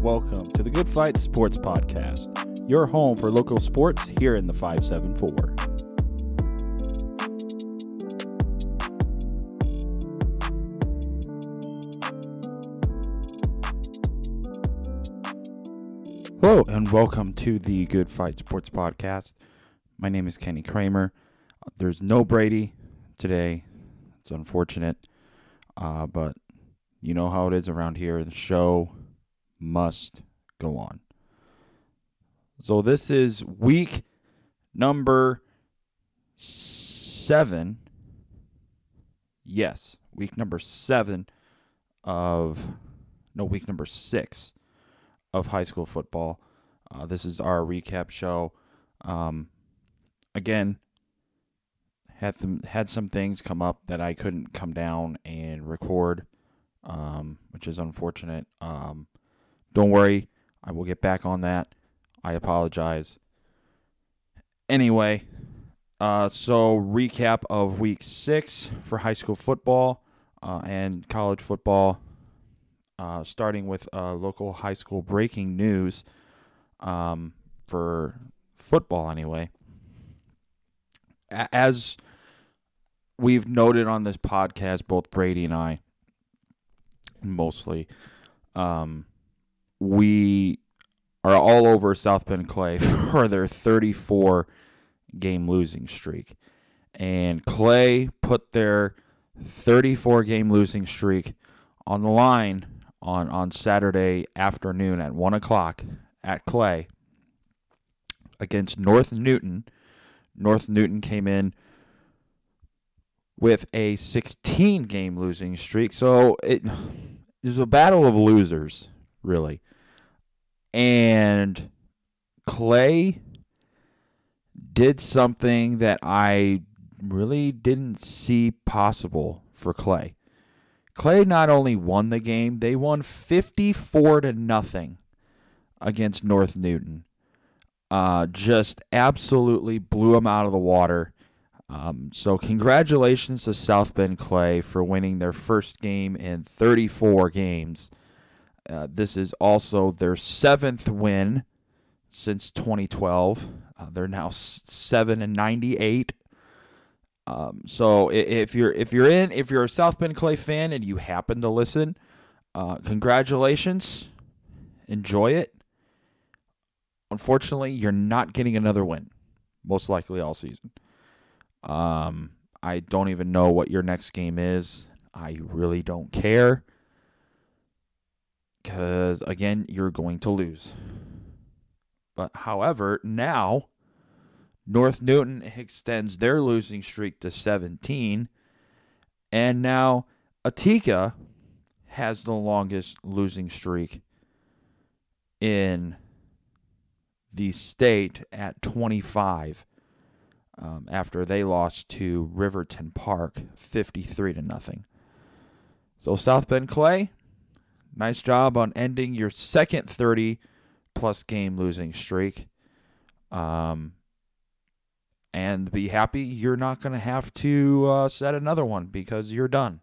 welcome to the Good Fight Sports Podcast, your home for local sports here in the 574. Hello, and welcome to the Good Fight Sports Podcast. My name is Kenny Cramer. There's no Brady today. It's unfortunate, uh, but you know how it is around here. The show must go on. So this is week number seven. Yes, week number seven of no week number six of high school football. Uh, this is our recap show. Um, again, had some had some things come up that I couldn't come down and record, um, which is unfortunate. Um, don't worry, I will get back on that. I apologize. Anyway, uh, so recap of week six for high school football uh, and college football. Uh, starting with uh, local high school breaking news um, for football, anyway. As we've noted on this podcast, both Brady and I, mostly, um, we are all over South Bend Clay for their 34 game losing streak. And Clay put their 34 game losing streak on the line on, on Saturday afternoon at 1 o'clock at Clay against North Newton. North Newton came in with a 16 game losing streak. So it, it was a battle of losers, really. And Clay did something that I really didn't see possible for Clay. Clay not only won the game, they won 54 to nothing against North Newton. Uh, just absolutely blew them out of the water. Um, so, congratulations to South Bend Clay for winning their first game in 34 games. Uh, this is also their seventh win since 2012. Uh, they're now seven and 98. Um, so if you're if you're in if you're a South Bend Clay fan and you happen to listen, uh, congratulations, enjoy it. Unfortunately, you're not getting another win, most likely all season. Um, I don't even know what your next game is. I really don't care because again, you're going to lose. But however, now North Newton extends their losing streak to 17, and now Attica has the longest losing streak in the state at 25 um, after they lost to Riverton Parke 53 to nothing. So South Bend Clay Nice job on ending your second 30 plus game losing streak. Um, and be happy you're not going to have to uh, set another one because you're done.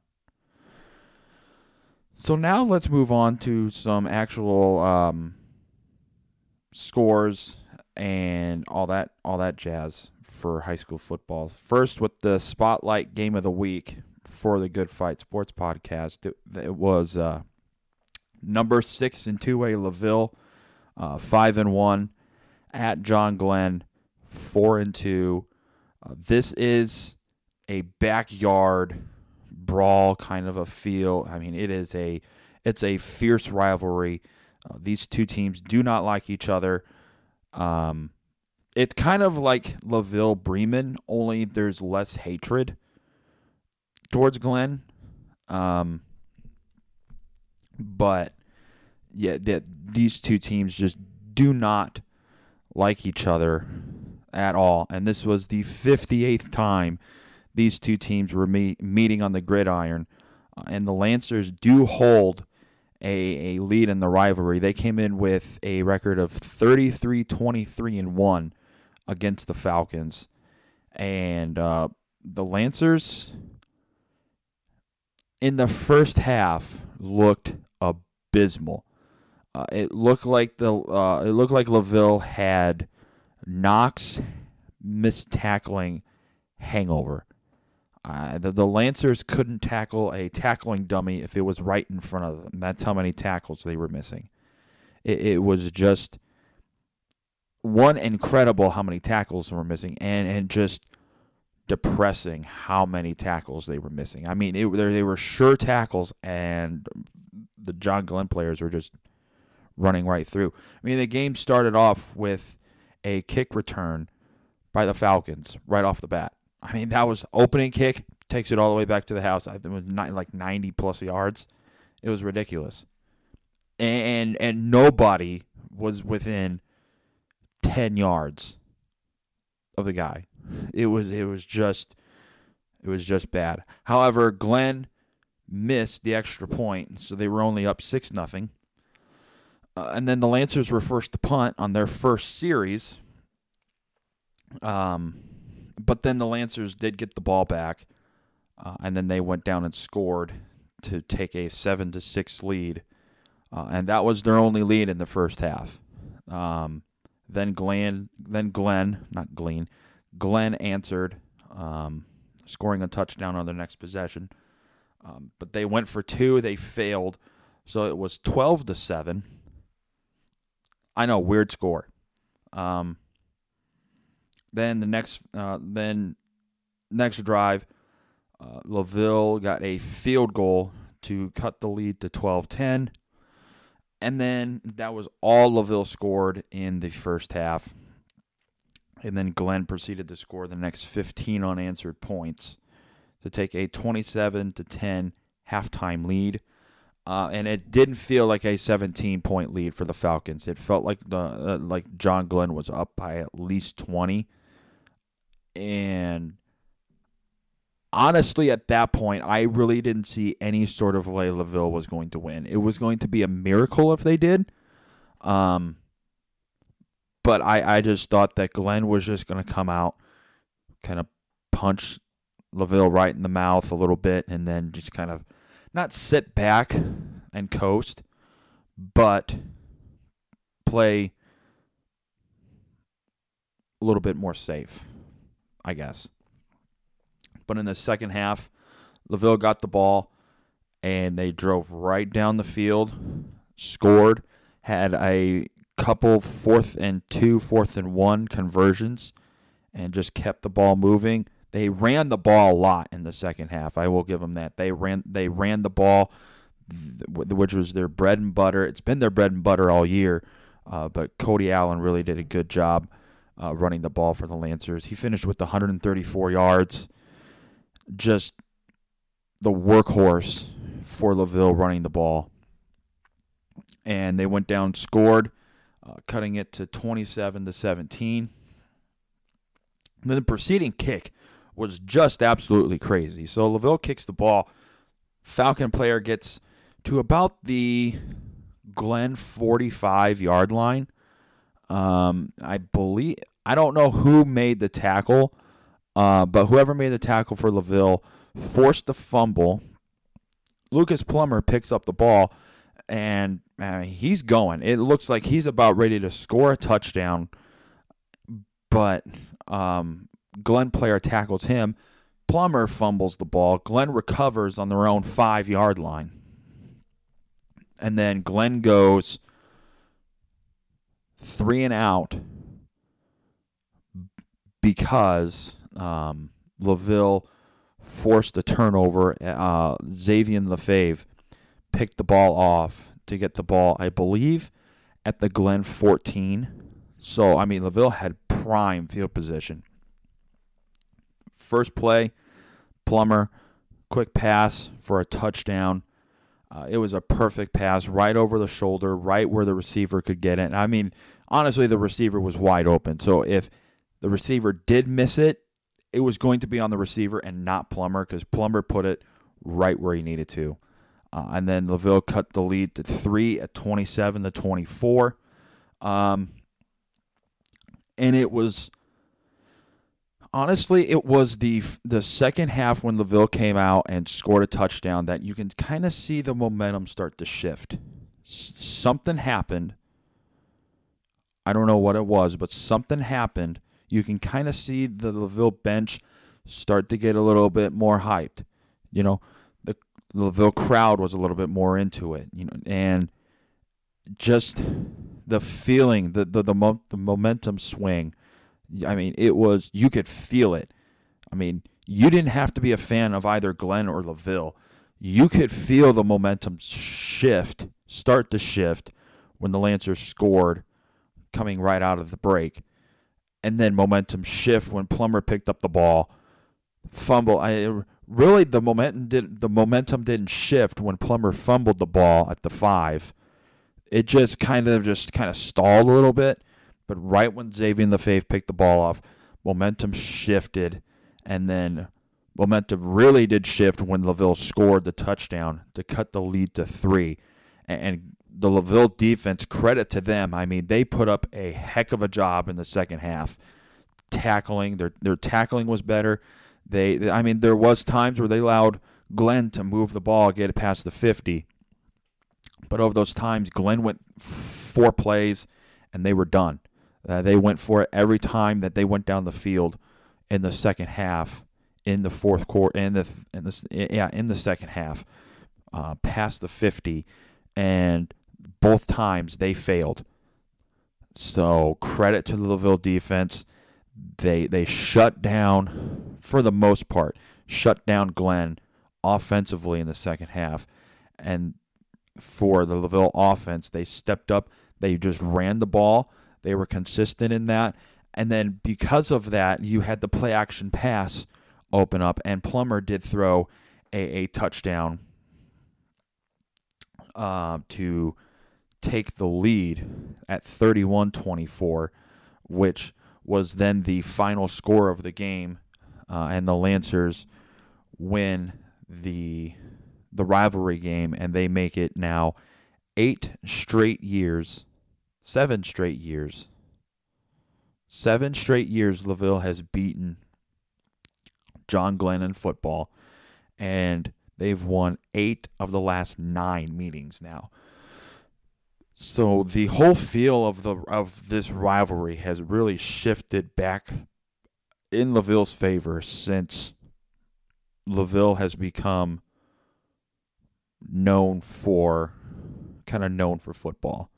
So now let's move on to some actual um, scores and all that all that jazz for high school football. First, with the spotlight game of the week for the Good Fight Sports Podcast, it, it was uh, number six in two A LaVille, uh, five and one at John Glenn, four and two. Uh, this is a backyard brawl kind of a feel. I mean, it is a it's a fierce rivalry. Uh, these two teams do not like each other. Um, it's kind of like LaVille Bremen, only there's less hatred towards Glenn. Um, but yeah, that these two teams just do not like each other at all. And this was the 58th time these two teams were meet, meeting on the gridiron. Uh, and the Lancers do hold a, a lead in the rivalry. They came in with a record of 33 23 and 1 against the Falcons. And uh, the Lancers in the first half looked abysmal. Uh, it looked like the uh, it looked like Laville had Knox missed tackling hangover. Uh, the, the Lancers couldn't tackle a tackling dummy if it was right in front of them. That's how many tackles they were missing. It, it was just one incredible how many tackles were missing, and and just depressing how many tackles they were missing. I mean, it, they were sure tackles, and the John Glenn players were just running right through. I mean, the game started off with a kick return by the Falcons right off the bat. I mean, that was opening kick, takes it all the way back to the house. It was like 90 plus yards. It was ridiculous. And and nobody was within 10 yards of the guy. It was it was just it was just bad. However, Glenn missed the extra point, so they were only up 6 nothing. Uh, and then the Lancers were forced to punt on their first series. Um, but then the Lancers did get the ball back, uh, and then they went down and scored to take a seven to six lead, uh, and that was their only lead in the first half. Um, then Glenn, then Glenn, not Glenn, Glenn answered, um, scoring a touchdown on their next possession. Um, but they went for two, they failed, so it was twelve to seven. I know, weird score. Um, then the next, uh, then next drive, uh, Laville got a field goal to cut the lead to 12-10. And then that was all Laville scored in the first half. And then Glenn proceeded to score the next 15 unanswered points to take a 27 to 10 halftime lead. Uh, and it didn't feel like a 17 point lead for the Falcons. It felt like the uh, like John Glenn was up by at least 20. And honestly, at that point, I really didn't see any sort of way Laville was going to win. It was going to be a miracle if they did. Um, but I, I just thought that Glenn was just going to come out, kind of punch Laville right in the mouth a little bit, and then just kind of not sit back and coast, but play a little bit more safe, I guess. But in the second half, Laville got the ball and they drove right down the field, scored, had a couple fourth and two, fourth and one conversions, and just kept the ball moving. They ran the ball a lot in the second half. I will give them that. They ran they ran the ball, which was their bread and butter. It's been their bread and butter all year. Uh, but Cody Allen really did a good job uh, running the ball for the Lancers. He finished with 134 yards. Just the workhorse for Laville running the ball. And they went down, scored, uh, cutting it to 27 to 17. And then the preceding kick was just absolutely crazy. So Laville kicks the ball. Falcon player gets to about the Glenn 45 yard line. Um, I believe I don't know who made the tackle, uh, but whoever made the tackle for Laville forced the fumble. Lucas Plummer picks up the ball, and uh, he's going. It looks like he's about ready to score a touchdown, but um, Glenn player tackles him. Plummer fumbles the ball. Glenn recovers on their own five yard line. And then Glenn goes three and out because um, Laville forced a turnover. Uh, Xavier Lefebvre picked the ball off to get the ball, I believe, at the Glenn 14. So, I mean, Laville had prime field position. First play, Plummer, quick pass for a touchdown. Uh, it was a perfect pass right over the shoulder, right where the receiver could get it. I mean, honestly, the receiver was wide open. So if the receiver did miss it, it was going to be on the receiver and not Plummer because Plummer put it right where he needed to. Uh, and then Laville cut the lead to three at 27 to 24. Um, and it was honestly, it was the the second half when Laville came out and scored a touchdown that you can kind of see the momentum start to shift. S- something happened. I don't know what it was, but something happened. You can kind of see the LaVille bench start to get a little bit more hyped. You know, the LaVille crowd was a little bit more into it. You know, and just the feeling, the the the, mo- the momentum swing. I mean, it was you could feel it. I mean, you didn't have to be a fan of either Glenn or LaVille. You could feel the momentum shift, start to shift when the Lancers scored coming right out of the break. And then momentum shift when Plummer picked up the ball. Fumble. I really the momentum did the momentum didn't shift when Plummer fumbled the ball at the 5. It just kind of just kind of stalled a little bit, but right when Xavier and Lefebvre picked the ball off, momentum shifted and then momentum really did shift when LaVille scored the touchdown to cut the lead to three. And the LaVille defense, credit to them. I mean, they put up a heck of a job in the second half. Tackling, their their tackling was better. They, I mean, there was times where they allowed Glenn to move the ball, get it past the 50. But over those times, Glenn went four plays, and they were done. Uh, they went for it every time that they went down the field in the second half, in the fourth quarter, in the in the yeah in the second half, uh, past the fifty, and both times they failed. So credit to the LaVille defense. They they shut down for the most part, shut down Glenn offensively in the second half, and for the LaVille offense, they stepped up. They just ran the ball. They were consistent in that. And then because of that, you had the play action pass open up, and Plummer did throw a, a touchdown uh, to take the lead at 31 24, which was then the final score of the game. Uh, and the Lancers win the the rivalry game, and they make it now eight straight years, seven straight years Seven straight years LaVille has beaten John Glenn in football, and they've won eight of the last nine meetings now. So the whole feel of the of this rivalry has really shifted back in LaVille's favor since LaVille has become known for kind of known for football.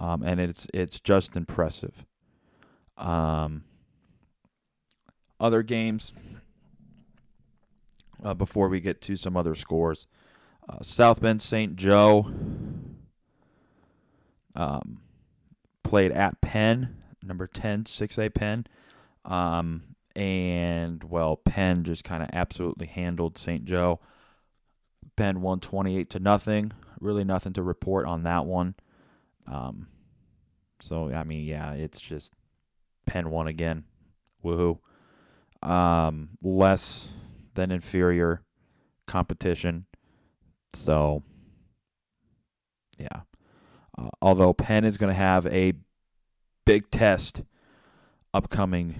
Um, and it's it's just impressive. Um, other games uh, before we get to some other scores. Uh, South Bend St. Joe um, played at Penn, number 10, 6A Penn. Um, and, well, Penn just kind of absolutely handled St. Joe. Penn won 28 to nothing. Really nothing to report on that one. Um, so, I mean, yeah, it's just Penn won again. Woohoo. Um, less than inferior competition. So, yeah. Uh, although Penn is going to have a big test upcoming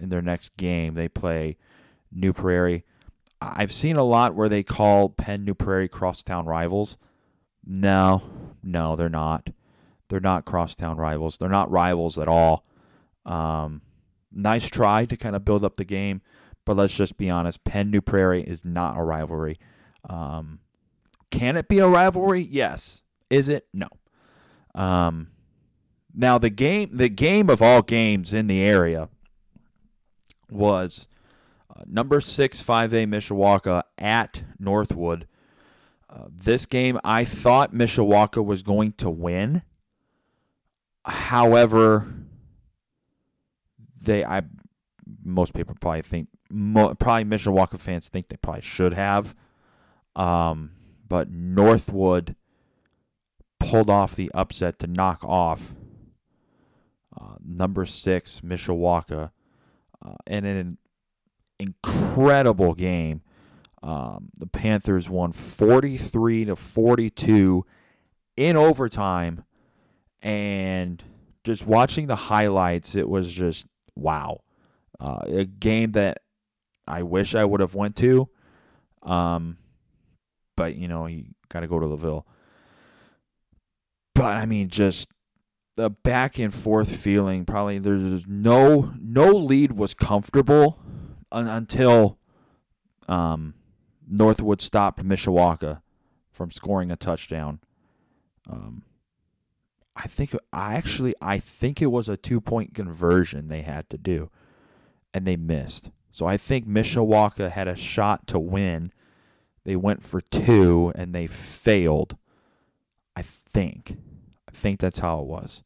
in their next game, they play New Prairie. I've seen a lot where they call Penn New Prairie crosstown rivals. No, no, they're not. They're not crosstown rivals. They're not rivals at all. Um, nice try to kind of build up the game, but let's just be honest. Penn New Prairie is not a rivalry. Um, can it be a rivalry? Yes. Is it? No. Um, now the game, the game of all games in the area, was uh, number six 5A Mishawaka at Northwood. Uh, this game, I thought Mishawaka was going to win. However, they I most people probably think probably Mishawaka fans think they probably should have, um, but Northwood pulled off the upset to knock off uh, number six Mishawaka uh, in an incredible game. Um, the Panthers won 43 to 42 in overtime, and just watching the highlights, it was just wow, uh, a game that I wish I would have went to, um, but you know you got to go to LaVille. but I mean, just the back and forth feeling. Probably there's no no lead was comfortable un- until um, Northwood stopped Mishawaka from scoring a touchdown. Um, I think I actually I think it was a two point conversion they had to do, and they missed. So I think Mishawaka had a shot to win. They went for two and they failed. I think. I think that's how it was.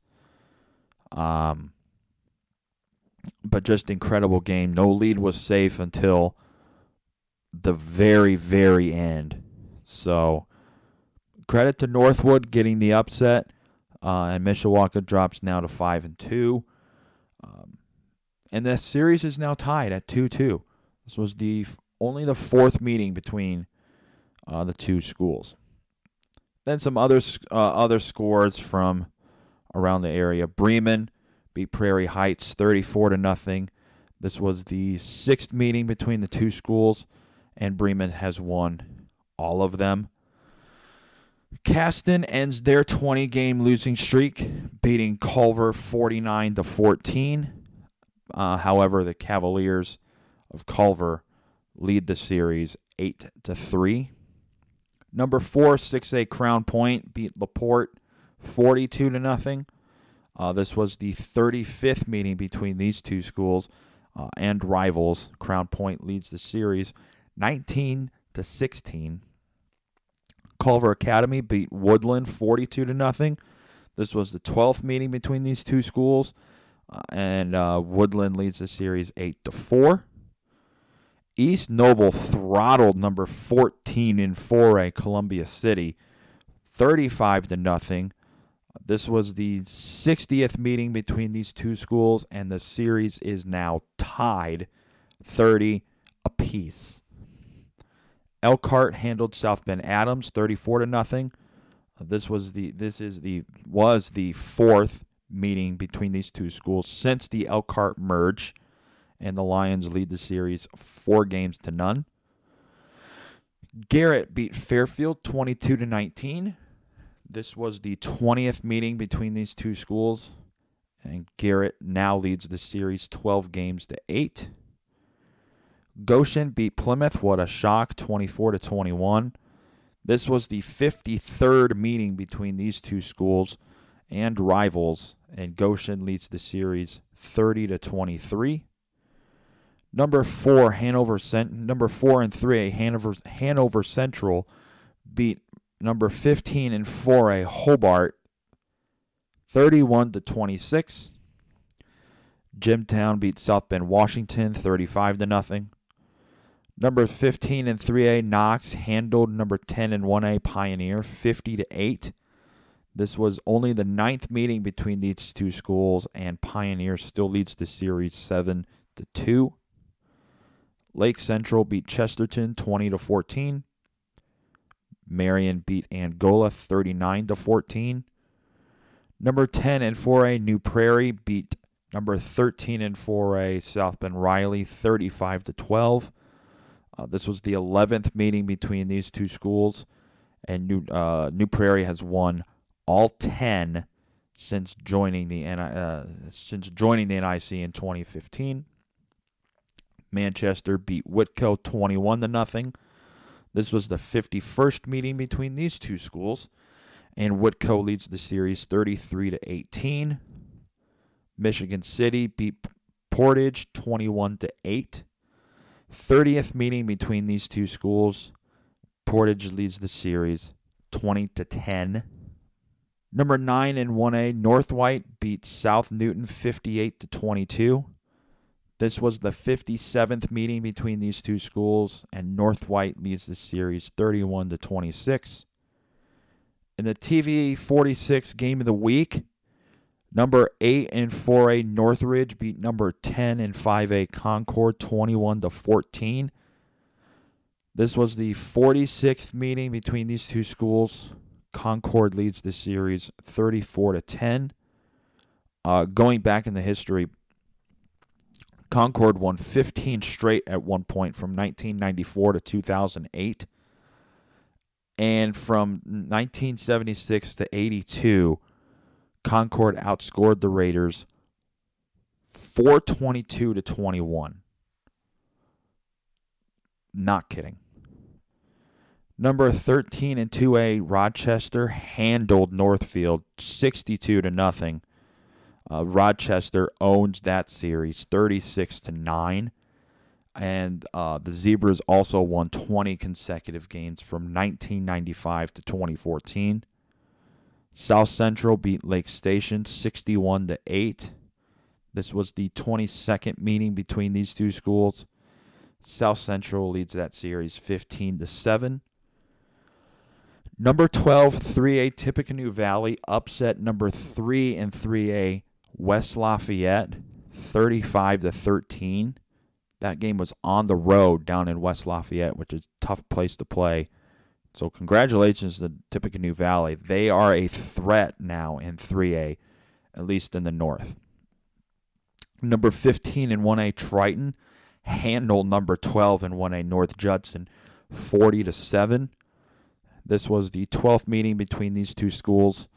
Um, but just incredible game. No lead was safe until the very, very end. So credit to Northwood getting the upset, uh, and Mishawaka drops now to five and two. Um, and the series is now tied at two two. This was the only the fourth meeting between uh, the two schools. Then some other uh, other scores from around the area. Bremen beat Prairie Heights 34 to nothing. This was the sixth meeting between the two schools, and Bremen has won all of them. Caston ends their 20 game losing streak, beating Culver 49 to 14. Uh, however, the Cavaliers of Culver lead the series 8 to 3. Number 4 6A Crown Point beat LaPorte 42 to nothing. Uh, this was the 35th meeting between these two schools uh, and rivals. Crown Point leads the series 19 to 16. Culver Academy beat Woodland 42 to nothing. This was the 12th meeting between these two schools, uh, and uh, Woodland leads the series 8 to 4. East Noble throttled number 14 in 4A Columbia City 35 to nothing. This was the 60th meeting between these two schools, and the series is now tied 30 apiece. Elkhart handled South Bend Adams 34 to nothing. Uh, this was the this is the was the fourth meeting between these two schools since the Elkhart merge, and the Lions lead the series four games to none. Garrett beat Fairfield 22 to 19. This was the 20th meeting between these two schools, and Garrett now leads the series 12 games to 8. Goshen beat Plymouth. What a shock, 24 to 21. This was the 53rd meeting between these two schools and rivals, and Goshen leads the series 30 to 23. Number four, Hanover Cent- number four and three, Hanover Hanover Central beat number 15 and 4A Hobart 31 to 26. Jimtown beat South Bend Washington 35 to nothing. Number 15 and 3A Knox handled number 10 and 1A Pioneer 50 to 8. This was only the ninth meeting between these two schools, and Pioneer still leads the series 7 to 2. Lake Central beat Chesterton 20 to 14. Marion beat Angola 39 to 14. Number 10 and 4A New Prairie beat number 13 and 4A South Bend Riley 35 to 12. Uh, this was the 11th meeting between these two schools, and New uh, New Prairie has won all 10 since joining the uh, since joining the NIC in 2015. Manchester beat Whitko 21 to nothing. This was the 51st meeting between these two schools, and Whitko leads the series 33 to 18. Michigan City beat Portage 21 to 8. 30th meeting between these two schools. Portage leads the series 20 to 10. Number 9 and 1A North White beats South Newton 58 to 22. This was the 57th meeting between these two schools, and North White leads the series 31 to 26. In the TV 46 game of the week, number 8 and 4A Northridge beat number 10 and 5A Concord 21 to 14. This was the 46th meeting between these two schools. Concord leads the series 34 to 10. Uh, going back in the history, Concord won 15 straight at one point from 1994 to 2008. And from 1976 to 82, Concord outscored the Raiders 422 to 21. Not kidding. Number 13 and 2A Rochester handled Northfield 62 to nothing. Uh, Rochester owns that series 36 to 9 and uh, the Zebras also won 20 consecutive games from 1995 to 2014. South Central beat Lake Station 61 to 8. This was the 22nd meeting between these two schools. South Central leads that series 15 to 7. Number 12, 3A Tippecanoe Valley upset number 3 and 3A West Lafayette 35 to 13. That game was on the road down in West Lafayette, which is a tough place to play. So congratulations to Tippecanoe Valley. They are a threat now in 3A, at least in the north. Number 15 in 1A Triton handled number 12 in 1A North Judson 40 to 7. This was the 12th meeting between these two schools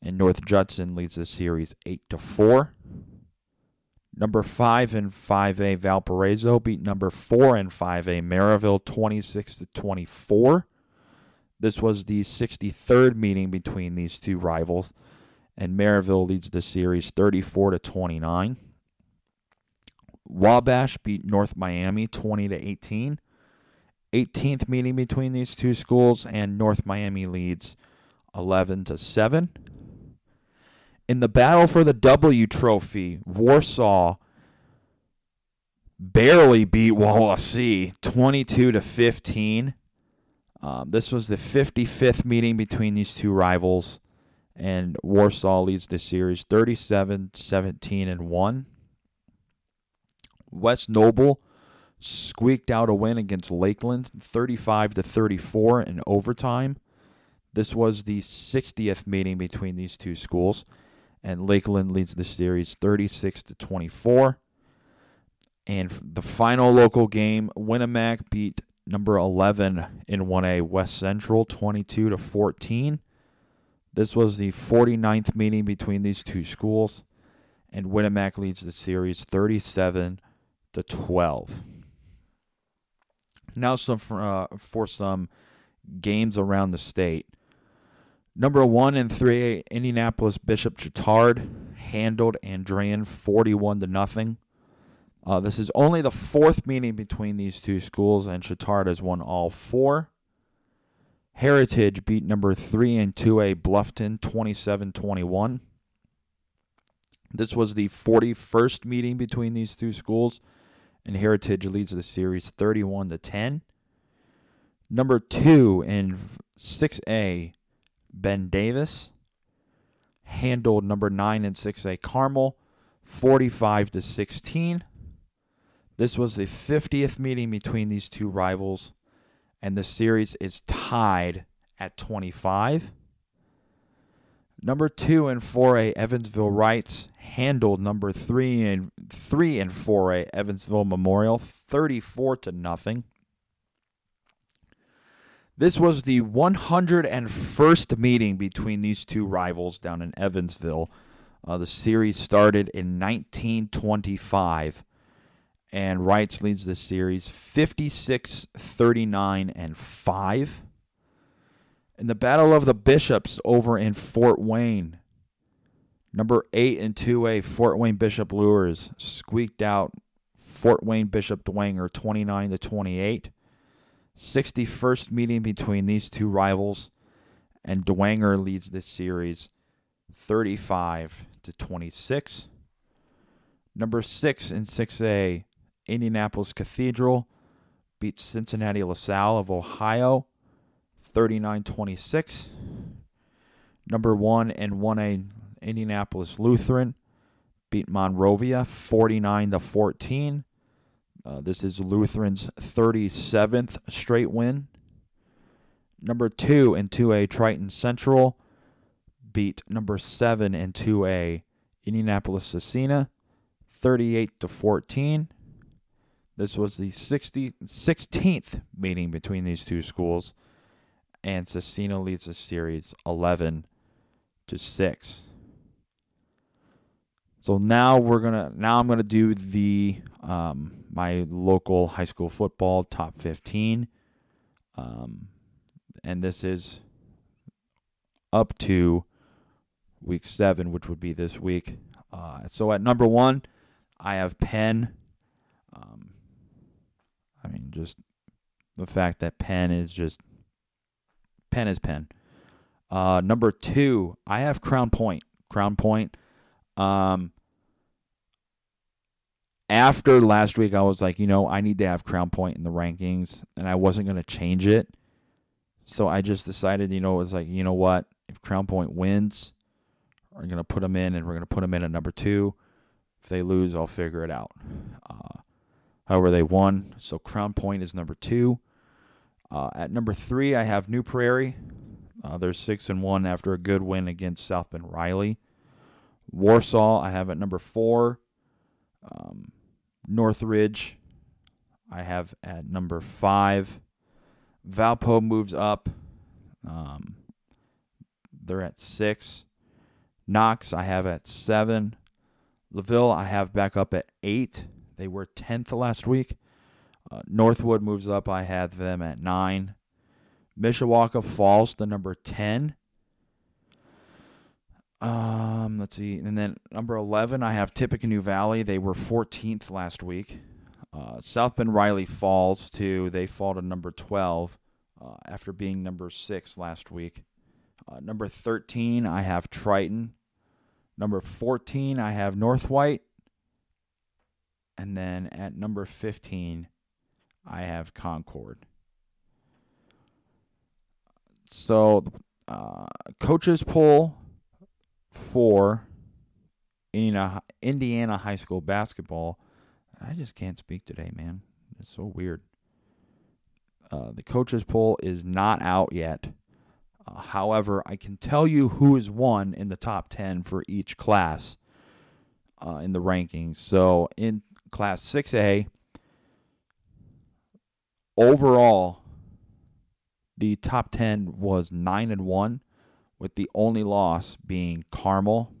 and North Judson leads the series 8 to 4. Number 5 and 5A Valparaiso beat number 4 and 5A Merrillville 26 to 24. This was the 63rd meeting between these two rivals and Merrillville leads the series 34 to 29. Wabash beat North Miami 20 to 18. 18th meeting between these two schools and North Miami leads 11 to 7. In the battle for the W trophy, Warsaw barely beat Wawasee 22 to 15. Um, this was the 55th meeting between these two rivals, and Warsaw leads the series 37 17 and 1. West Noble squeaked out a win against Lakeland 35 to 34 in overtime. This was the 60th meeting between these two schools and Lakeland leads the series 36 to 24. And the final local game, Winamac beat number 11 in 1A West Central 22 to 14. This was the 49th meeting between these two schools and Winamac leads the series 37 to 12. Now some for, uh, for some games around the state. Number one and 3A Indianapolis Bishop Chatard handled Andrean 41 to nothing. Uh, this is only the fourth meeting between these two schools, and Chatard has won all four. Heritage beat number three and 2A Bluffton 27 21. This was the 41st meeting between these two schools, and Heritage leads the series 31 to 10. Number two in 6A Ben Davis handled number 9 and 6A Carmel 45 to 16. This was the 50th meeting between these two rivals and the series is tied at 25. Number 2 and 4A Evansville Reitz handled number 3 and 3 and 4A Evansville Memorial 34 to nothing. This was the 101st meeting between these two rivals down in Evansville. Uh, the series started in 1925, and Reitz leads the series 56 39 and 5. In the Battle of the Bishops over in Fort Wayne, number 8 and 2A Fort Wayne Bishop Luers squeaked out Fort Wayne Bishop Dwenger 29 to 28. 61st meeting between these two rivals, and Dwenger leads this series 35 to 26. Number 6 and 6A, Indianapolis Cathedral beats Cincinnati LaSalle of Ohio 39-26. Number 1 and 1A Indianapolis Lutheran beat Monrovia 49 to 14. Uh, this is Lutheran's 37th straight win. Number two and 2A Triton Central beat number seven and 2A Indianapolis Scecina 38 to 14. This was the 60, 16th meeting between these two schools, and Scecina leads the series 11 to 6. So now we're gonna now I'm gonna do the um, my local high school football top 15, um, and this is up to week seven, which would be this week. Uh, so at number one, I have Penn. Um, I mean, just the fact that Penn is just Penn is Penn. Uh, number two, I have Crown Point. Crown Point. Um, after last week, I was like, you know, I need to have Crown Point in the rankings, and I wasn't going to change it. So I just decided, you know, it was like, you know what? If Crown Point wins, we're going to put them in, and we're going to put them in at number two. If they lose, I'll figure it out. Uh, however, they won. So Crown Point is number two. Uh, at number three, I have New Prairie. Uh, they're six and one after a good win against South Bend Riley. Warsaw, I have at number four. Um, Northridge, I have at number five. Valpo moves up. Um, they're at six. Knox, I have at seven. LaVille, I have back up at eight. They were 10th last week. Uh, Northwood moves up. I had them at nine. Mishawaka falls to number 10. Um, let's see. And then number 11, I have Tippecanoe Valley. They were 14th last week. Uh, South Bend Riley falls to, they fall to number 12 uh, after being number 6 last week. Uh, number 13, I have Triton. Number 14, I have North White. And then at number 15, I have Concord. So, uh, coaches poll for Indiana, Indiana high school basketball. I just can't speak today, man. It's so weird. Uh, the coaches poll is not out yet. Uh, however, I can tell you who is won in the top 10 for each class uh, in the rankings. So in class 6A, overall, the top 10 was 9 and 1 with the only loss being Carmel.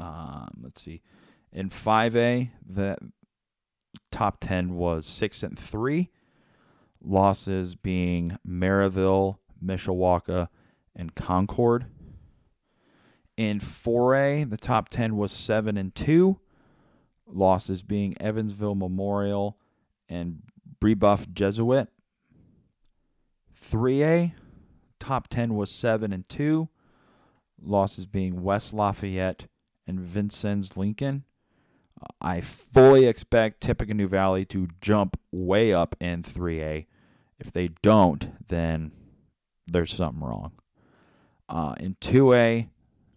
Um, let's see. In 5A, the top 10 was 6 and 3. Losses being Merrillville, Mishawaka, and Concord. In 4A, the top 10 was 7 and 2. Losses being Evansville Memorial and Brebeuf Jesuit. 3A, top 10 was 7 and 2. Losses being West Lafayette and Vincennes Lincoln. Uh, I fully expect Tippecanoe Valley to jump way up in 3A. If they don't, then there's something wrong. Uh, in 2A,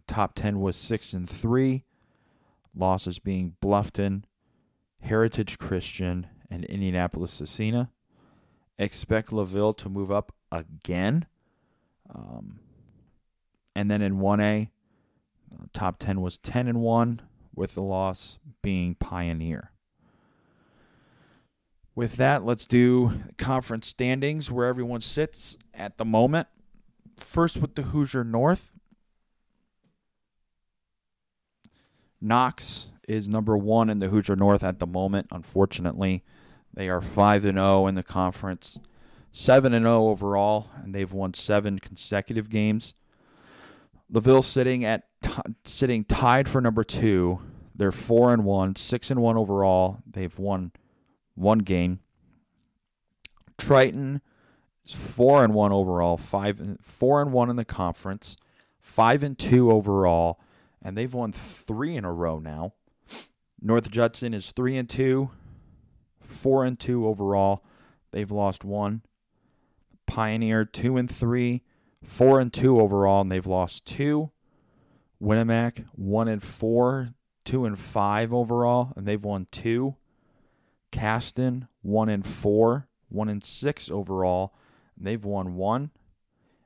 top 10 was 6 and 3. Losses being Bluffton, Heritage Christian, and Indianapolis Scecina. Expect LaVille to move up again. Um, and then in 1A, uh, top 10 was 10 and 1, with the loss being Pioneer. With that, let's do conference standings where everyone sits at the moment. First with the Hoosier North. Knox is number one in the Hoosier North at the moment. Unfortunately, they are five and zero in the conference, seven and zero overall, and they've won seven consecutive games. LaVille sitting at t- sitting tied for number two. They're four and one, six and one overall. They've won one game. Triton is four and one overall, five and four and one in the conference, five and two overall, and they've won three in a row now. North Judson is three and two, four and two overall. They've lost one. Pioneer two and three, four and two overall, and they've lost two. Winamac one and four, two and five overall, and they've won two. Caston one and four, one and six overall, and they've won one.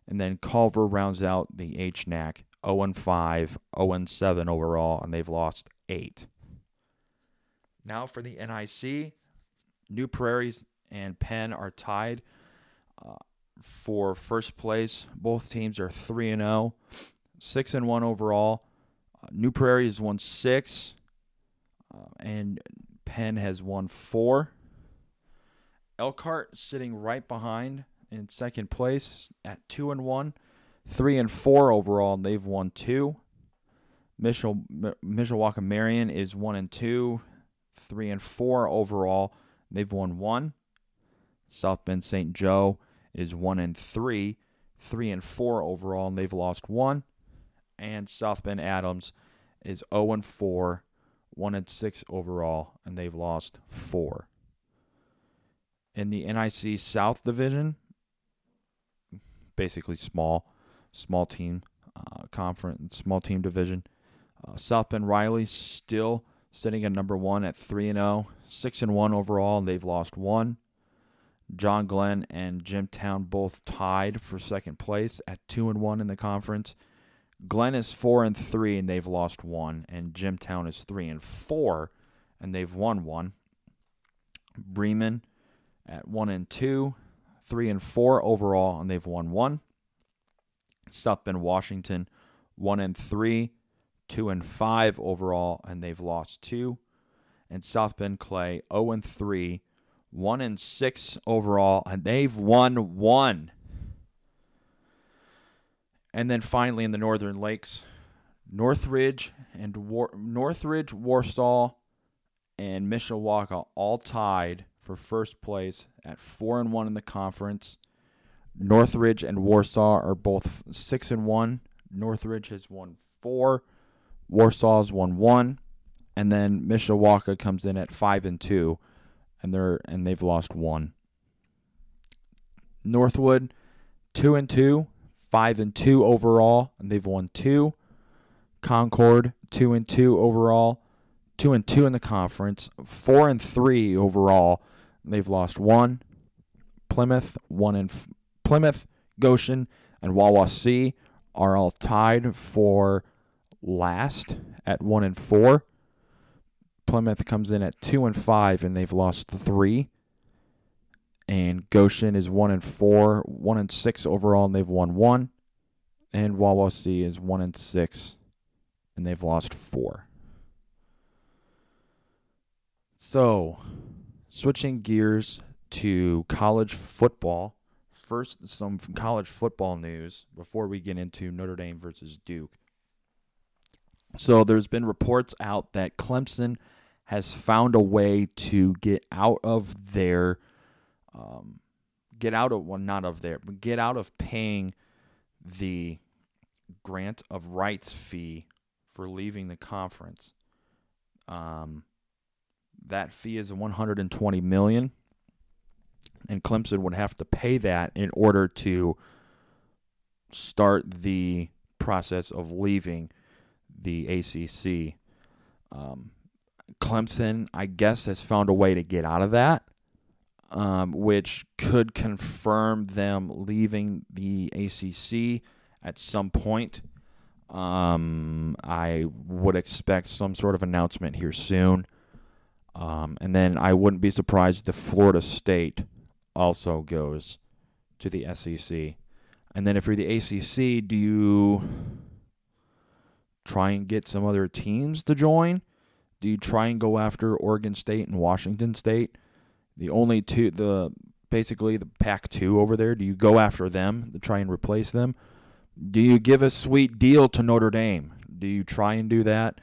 And then Culver rounds out the HNAC 0 and 5, 0 and 7 overall, and they've lost eight. Now for the NIC, New Prairies and Penn are tied uh, for first place. Both teams are 3 and 0, 6 and 1 overall. Uh, New Prairie has won six, uh, and Penn has won four. Elkhart sitting right behind in second place at two and one, three and four overall, and they've won two. Mishawaka Mishawaka Marion is one and two, three and four overall. And They've won one. South Bend St. Joe is one and three, three and four overall, and they've lost one. And South Bend Adams is 0 and 4, 1 and 6 overall, and they've lost four. In the NIC South Division, basically small, small team uh, conference, small team division. Uh, South Bend Riley still sitting at number one at three and 0, 6 and one overall, and they've lost one. John Glenn and Jimtown both tied for second place at two and one in the conference. Glenn is four and three and they've lost one, and Jimtown is three and four and they've won one. Bremen at one and two, three and four overall, and they've won one. South Bend Washington one and three, two and five overall, and they've lost two. And South Bend Clay 0 and three one and six overall, and they've won one. And then finally in the Northern Lakes, Northridge and War- Northridge, Warsaw, and Mishawaka all tied for first place at four and one in the conference. Northridge and Warsaw are both six and one. Northridge has won four. Warsaw's won one, and then Mishawaka comes in at five and two and they're and they've lost one. Northwood, two and two, five and two overall, and they've won two. Concord, two and two overall, two and two in the conference, four and three overall. And they've lost one. Plymouth, one and f- Plymouth, Goshen, and Wawasee are all tied for last at one and four. Plymouth comes in at two and five, and they've lost three. And Goshen is one and four, one and six overall, and they've won one. And Wawasee is one and six, and they've lost four. So, switching gears to college football. First, some college football news before we get into Notre Dame versus Duke. So, there's been reports out that Clemson has found a way to get out of their um, get out of well not of their but get out of paying the grant of rights fee for leaving the conference. Um, that fee is 120 million, and Clemson would have to pay that in order to start the process of leaving the ACC. Um, Clemson, I guess, has found a way to get out of that, um, which could confirm them leaving the ACC at some point. Um, I would expect some sort of announcement here soon. Um, and then I wouldn't be surprised if Florida State also goes to the SEC. And then if you're the ACC, do you try and get some other teams to join? Do you try and go after Oregon State and Washington State? The only two, the basically the Pac-2 over there. Do you go after them to try and replace them? Do you give a sweet deal to Notre Dame? Do you try and do that?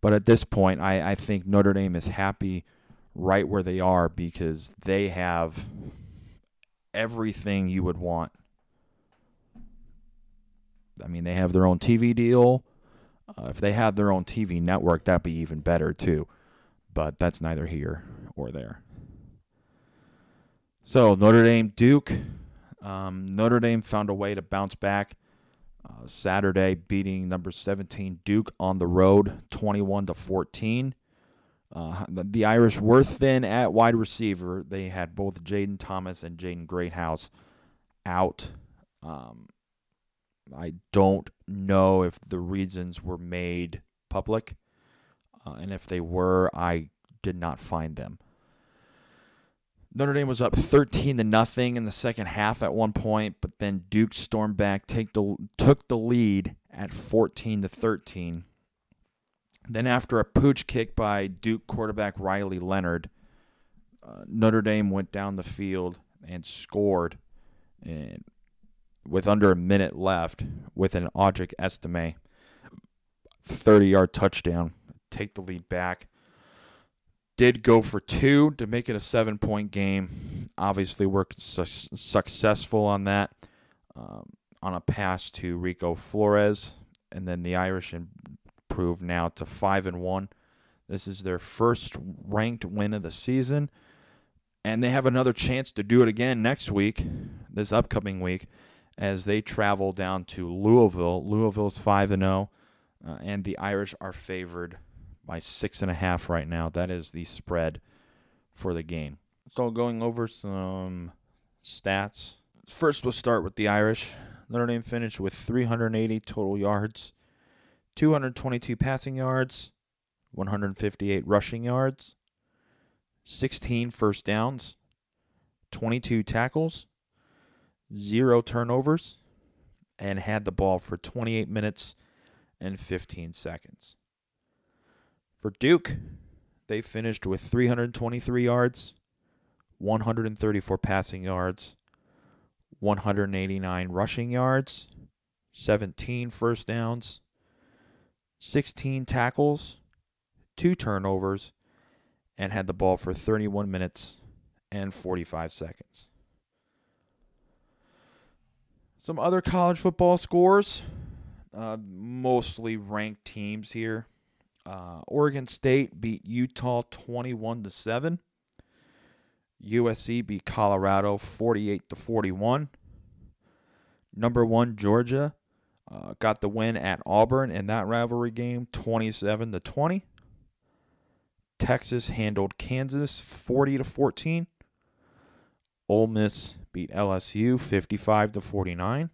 But at this point, I, I think Notre Dame is happy right where they are because they have everything you would want. I mean, they have their own TV deal. Uh, if they had their own TV network, that'd be even better too. But that's neither here or there. So Notre Dame Duke. Um, Notre Dame found a way to bounce back uh, Saturday, beating number 17 Duke on the road, 21 to 14. Uh, the, Irish were thin at wide receiver. They had both Jayden Thomas and Jaden Greathouse out. Um, I don't know if the reasons were made public, uh, and if they were, I did not find them. Notre Dame was up 13 to nothing in the second half at one point, but then Duke stormed back, take the, took the lead at 14 to 13. Then, after a pooch kick by Duke quarterback Riley Leonard, uh, Notre Dame went down the field and scored and with under a minute left with an Audric Estime 30 yard touchdown, take the lead back. Did go for two to make it a seven point game. Obviously, we're su- successful on that um, on a pass to Rico Flores. And then the Irish improved now to 5 and 1. This is their first ranked win of the season. And they have another chance to do it again next week, this upcoming week, as they travel down to Louisville. Louisville's 5 and 0. Uh, and the Irish are favored by six and a half right now. That is the spread for the game. So going over some stats. First, we'll start with the Irish. Notre Dame finished with 380 total yards, 222 passing yards, 158 rushing yards, 16 first downs, 22 tackles, zero turnovers, and had the ball for 28 minutes and 15 seconds. For Duke, they finished with 323 yards, 134 passing yards, 189 rushing yards, 17 first downs, 16 tackles, two turnovers, and had the ball for 31 minutes and 45 seconds. Some other college football scores uh, mostly ranked teams here. Uh, Oregon State beat Utah 21 to 7. USC beat Colorado 48 to 41. Number 1 Georgia uh, got the win at Auburn in that rivalry game 27 to 20. Texas handled Kansas 40 to 14. Ole Miss beat LSU 55 to 49.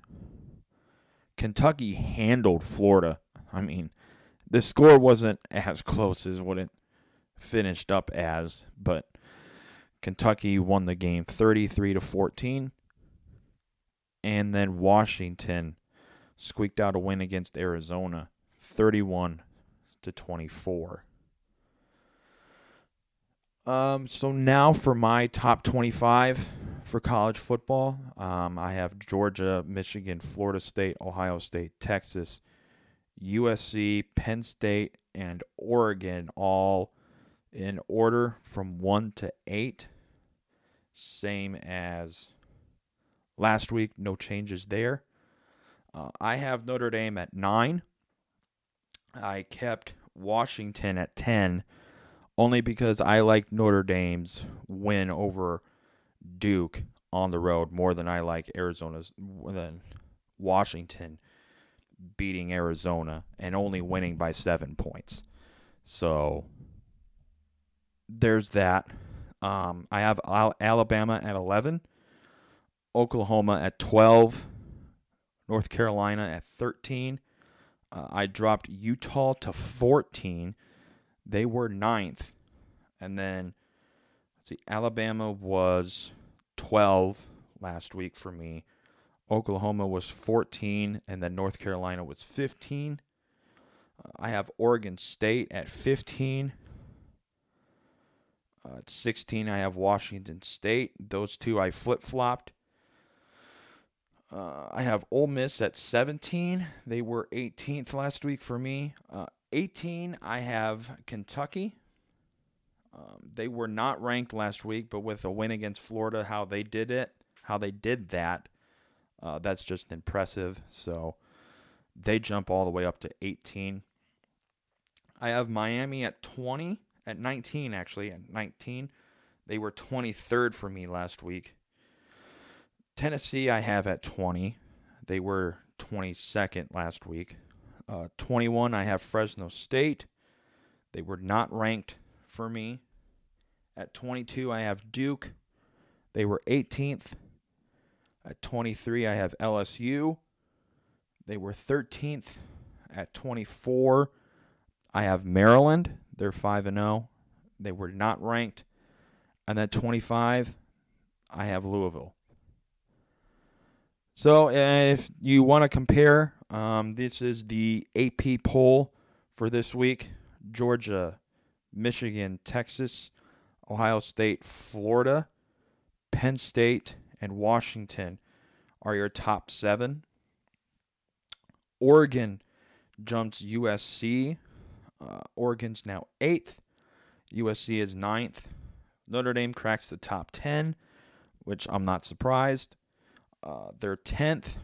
Kentucky handled Florida. I mean, the score wasn't as close as what it finished up as, but Kentucky won the game 33 to 14. And then Washington squeaked out a win against Arizona 31 to 24. Um, so now for my top 25 for college football. Um, I have Georgia, Michigan, Florida State, Ohio State, Texas, USC, Penn State, and Oregon all in order from 1 to 8. Same as last week, no changes there. Uh, I have Notre Dame at 9. I kept Washington at 10 only because I like Notre Dame's win over Duke on the road more than I like Arizona's than Washington beating Arizona and only winning by seven points. So there's that. Um, I have Alabama at 11, Oklahoma at 12, North Carolina at 13. Uh, I dropped Utah to 14. They were ninth. And then let's see, Alabama was 12 last week for me. Oklahoma was 14, and then North Carolina was 15. Uh, I have Oregon State at 15. Uh, at 16, I have Washington State. Those two I flip flopped. Uh, I have Ole Miss at 17. They were 18th last week for me. Uh, 18, I have Kentucky. Um, they were not ranked last week, but with a win against Florida, how they did it, how they did that, uh, that's just impressive. So they jump all the way up to 18. I have Miami at 20, at 19 actually, at 19. They were 23rd for me last week. Tennessee, I have at 20. They were 22nd last week. Uh, 21, I have Fresno State. They were not ranked for me. At 22, I have Duke. They were 18th. At 23, I have LSU. They were 13th. At 24, I have Maryland. They're 5 and 0. They were not ranked. And at 25, I have Louisville. So, if you want to compare, um, this is the AP poll for this week Georgia, Michigan, Texas, Ohio State, Florida, Penn State, and Washington are your top seven. Oregon jumps USC. Uh, Oregon's now eighth. USC is ninth. Notre Dame cracks the top 10, which I'm not surprised. Uh, they're 10th.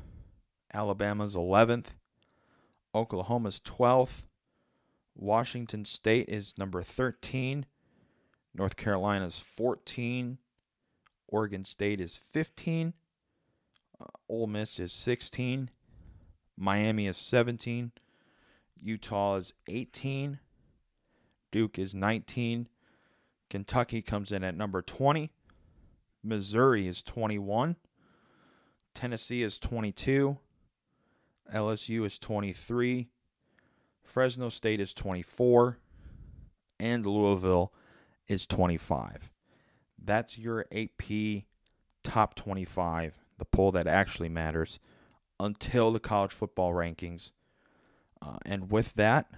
Alabama's 11th. Oklahoma's 12th. Washington State is number 13. North Carolina's 14. Oregon State is 15. Uh, Ole Miss is 16. Miami is 17. Utah is 18. Duke is 19. Kentucky comes in at number 20. Missouri is 21. Tennessee is 22. LSU is 23. Fresno State is 24. And Louisville is 25. That's your AP top 25, the poll that actually matters until the college football rankings. Uh, and with that,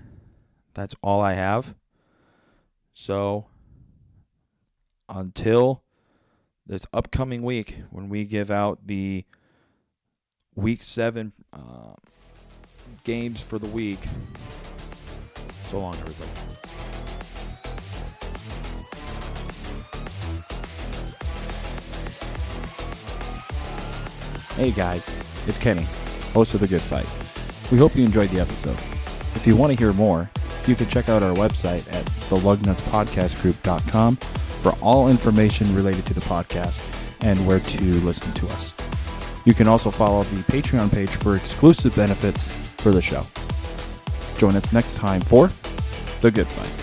that's all I have. So until this upcoming week when we give out the week seven uh, games for the week. So long, everybody. Hey guys, it's Kenny, host of The Good Fight. We hope you enjoyed the episode. If you want to hear more, you can check out our website at thelugnutspodcastgroup.com for all information related to the podcast and where to listen to us. You can also follow the Patreon page for exclusive benefits for the show. Join us next time for The Good Fight.